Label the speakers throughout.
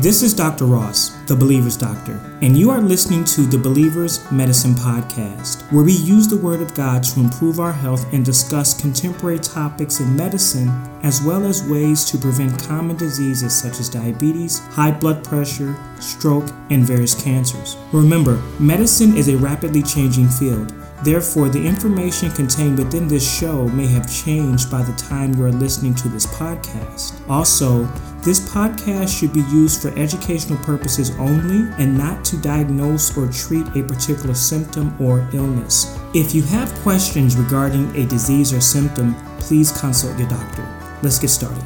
Speaker 1: This is Dr. Ross, the Believer's Doctor, and you are listening to the Believer's Medicine Podcast, where we use the Word of God to improve our health and discuss contemporary topics in medicine, as well as ways to prevent common diseases such as diabetes, high blood pressure, stroke, and various cancers. Remember, medicine is a rapidly changing field. Therefore, the information contained within this show may have changed by the time you are listening to this podcast. Also, this podcast should be used for educational purposes only and not to diagnose or treat a particular symptom or illness. If you have questions regarding a disease or symptom, please consult your doctor. Let's get started.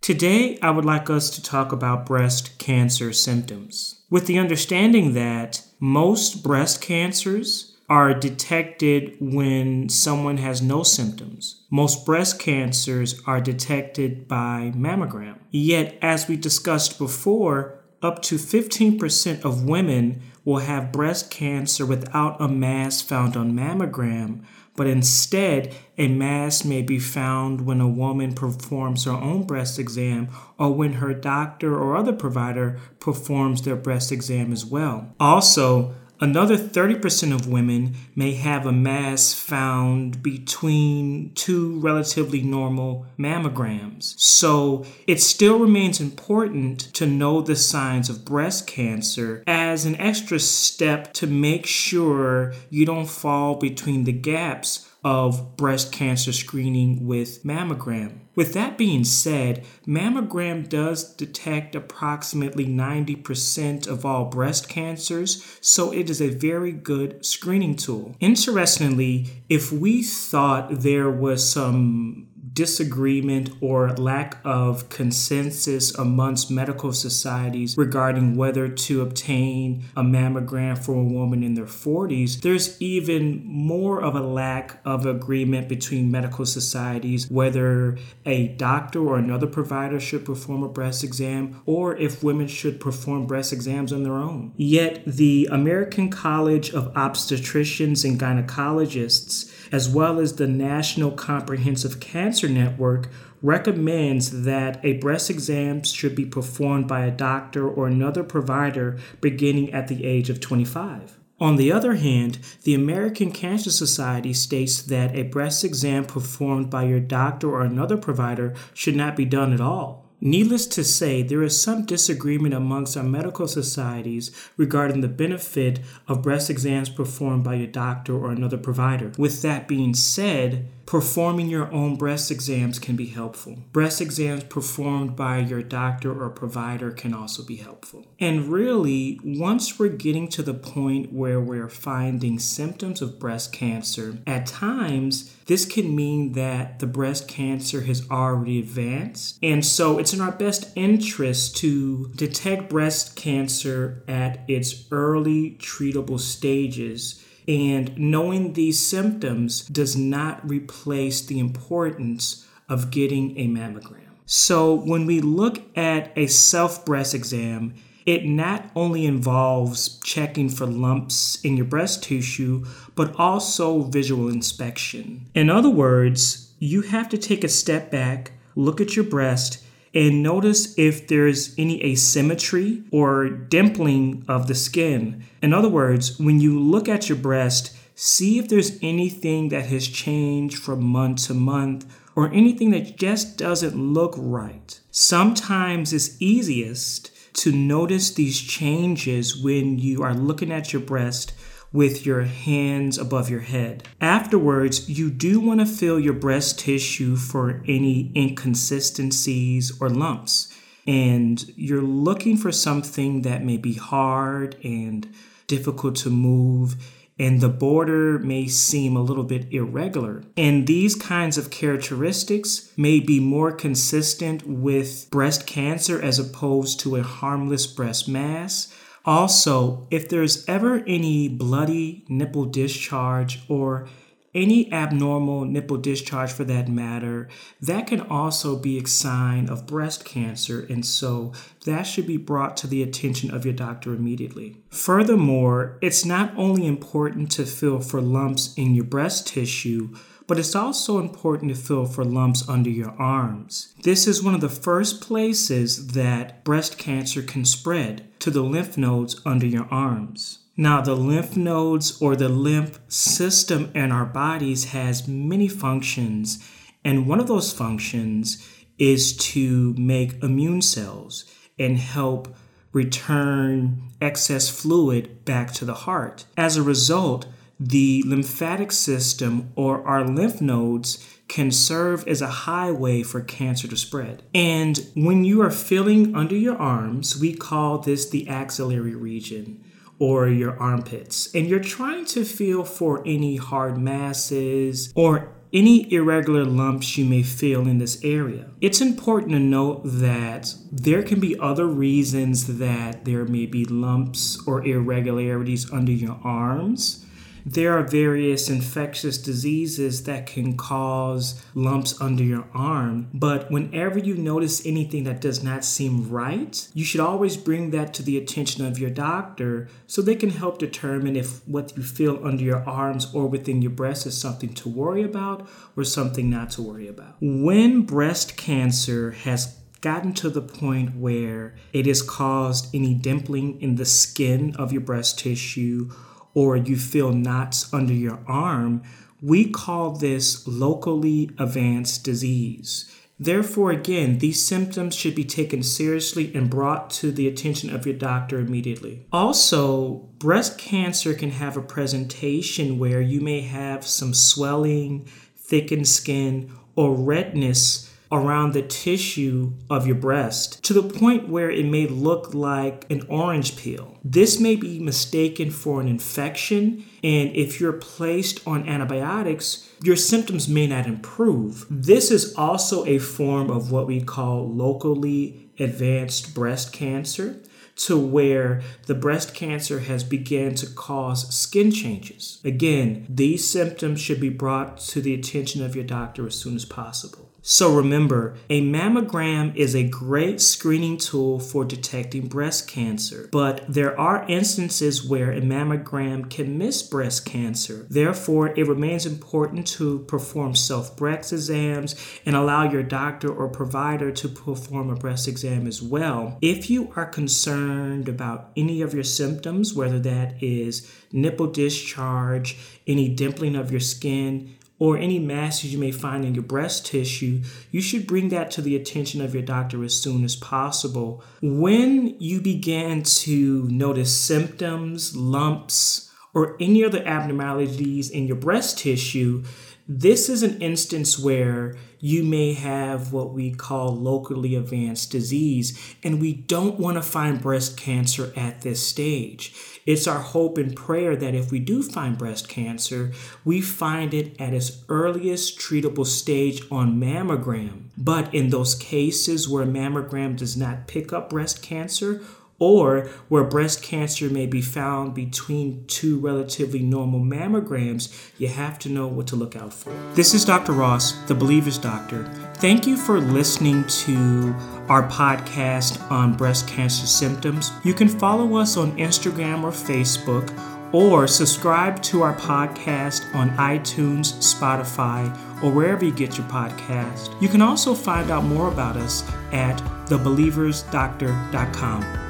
Speaker 1: Today, I would like us to talk about breast cancer symptoms. With the understanding that most breast cancers are detected when someone has no symptoms. Most breast cancers are detected by mammogram. Yet, as we discussed before, up to 15% of women will have breast cancer without a mass found on mammogram, but instead, a mass may be found when a woman performs her own breast exam or when her doctor or other provider performs their breast exam as well. Also, Another 30% of women may have a mass found between two relatively normal mammograms. So it still remains important to know the signs of breast cancer as an extra step to make sure you don't fall between the gaps of breast cancer screening with mammogram. With that being said, mammogram does detect approximately 90% of all breast cancers, so it is a very good screening tool. Interestingly, if we thought there was some disagreement or lack of consensus amongst medical societies regarding whether to obtain a mammogram for a woman in their 40s, there's even more of a lack of agreement between medical societies whether a doctor or another provider should perform a breast exam or if women should perform breast exams on their own. Yet, the American College of Obstetricians and Gynecologists as well as the National Comprehensive Cancer Network, recommends that a breast exam should be performed by a doctor or another provider beginning at the age of 25. On the other hand, the American Cancer Society states that a breast exam performed by your doctor or another provider should not be done at all. Needless to say, there is some disagreement amongst our medical societies regarding the benefit of breast exams performed by your doctor or another provider. With that being said, Performing your own breast exams can be helpful. Breast exams performed by your doctor or provider can also be helpful. And really, once we're getting to the point where we're finding symptoms of breast cancer, at times this can mean that the breast cancer has already advanced. And so it's in our best interest to detect breast cancer at its early treatable stages and knowing these symptoms does not replace the importance of getting a mammogram. So, when we look at a self breast exam, it not only involves checking for lumps in your breast tissue, but also visual inspection. In other words, you have to take a step back, look at your breast, and notice if there's any asymmetry or dimpling of the skin. In other words, when you look at your breast, see if there's anything that has changed from month to month or anything that just doesn't look right. Sometimes it's easiest to notice these changes when you are looking at your breast with your hands above your head. Afterwards, you do want to feel your breast tissue for any inconsistencies or lumps. And you're looking for something that may be hard and difficult to move and the border may seem a little bit irregular. And these kinds of characteristics may be more consistent with breast cancer as opposed to a harmless breast mass also, if there's ever any bloody nipple discharge or any abnormal nipple discharge for that matter, that can also be a sign of breast cancer, and so that should be brought to the attention of your doctor immediately. Furthermore, it's not only important to feel for lumps in your breast tissue, but it's also important to feel for lumps under your arms. This is one of the first places that breast cancer can spread to the lymph nodes under your arms. Now, the lymph nodes or the lymph system in our bodies has many functions, and one of those functions is to make immune cells and help return excess fluid back to the heart. As a result, the lymphatic system or our lymph nodes can serve as a highway for cancer to spread. And when you are feeling under your arms, we call this the axillary region or your armpits. And you're trying to feel for any hard masses or any irregular lumps you may feel in this area. It's important to note that there can be other reasons that there may be lumps or irregularities under your arms there are various infectious diseases that can cause lumps under your arm, but whenever you notice anything that does not seem right, you should always bring that to the attention of your doctor so they can help determine if what you feel under your arms or within your breast is something to worry about or something not to worry about. When breast cancer has gotten to the point where it has caused any dimpling in the skin of your breast tissue or you feel knots under your arm, we call this locally advanced disease. Therefore, again, these symptoms should be taken seriously and brought to the attention of your doctor immediately. Also, breast cancer can have a presentation where you may have some swelling, thickened skin, or redness around the tissue of your breast to the point where it may look like an orange peel. This may be mistaken for an infection, and if you're placed on antibiotics, your symptoms may not improve. This is also a form of what we call locally advanced breast cancer to where the breast cancer has begun to cause skin changes. Again, these symptoms should be brought to the attention of your doctor as soon as possible. So remember, a mammogram is a great screening tool for detecting breast cancer, but there are instances where a mammogram can miss breast cancer. Therefore, it remains important to perform self breast exams and allow your doctor or provider to perform a breast exam as well. If you are concerned about any of your symptoms, whether that is nipple discharge, any dimpling of your skin, or any masses you may find in your breast tissue, you should bring that to the attention of your doctor as soon as possible. When you begin to notice symptoms, lumps, or any other abnormalities in your breast tissue, this is an instance where you may have what we call locally advanced disease, and we don't want to find breast cancer at this stage. It's our hope and prayer that if we do find breast cancer, we find it at its earliest treatable stage on mammogram. But in those cases where mammogram does not pick up breast cancer, or where breast cancer may be found between two relatively normal mammograms, you have to know what to look out for. This is Dr. Ross, the Believer's Doctor. Thank you for listening to our podcast on breast cancer symptoms. You can follow us on Instagram or Facebook or subscribe to our podcast on iTunes, Spotify, or wherever you get your podcast. You can also find out more about us at thebelieversdoctor.com.